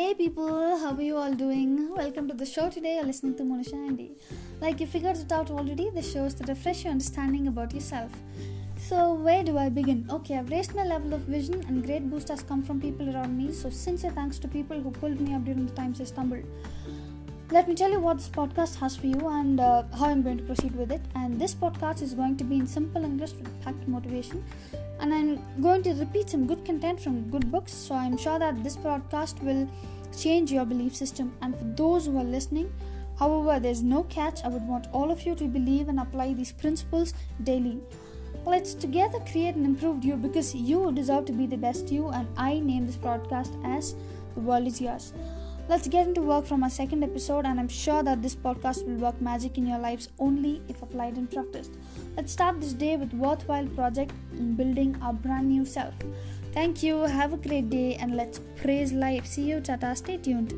Hey people, how are you all doing? Welcome to the show today. You're listening to Monisha Andy. Like you figured it out already, this show is to refresh your understanding about yourself. So, where do I begin? Okay, I've raised my level of vision, and great boost has come from people around me. So, sincere thanks to people who pulled me up during the times I stumbled. Let me tell you what this podcast has for you and uh, how I'm going to proceed with it. And this podcast is going to be in simple English with packed motivation. And I'm going to repeat some good content from good books. So I'm sure that this podcast will change your belief system. And for those who are listening, however, there's no catch. I would want all of you to believe and apply these principles daily. Let's together create an improved you because you deserve to be the best you. And I name this podcast as The World is Yours. Let's get into work from our second episode, and I'm sure that this podcast will work magic in your lives only if applied and practiced. Let's start this day with worthwhile project in building our brand new self. Thank you, have a great day, and let's praise life. See you, Tata. Stay tuned.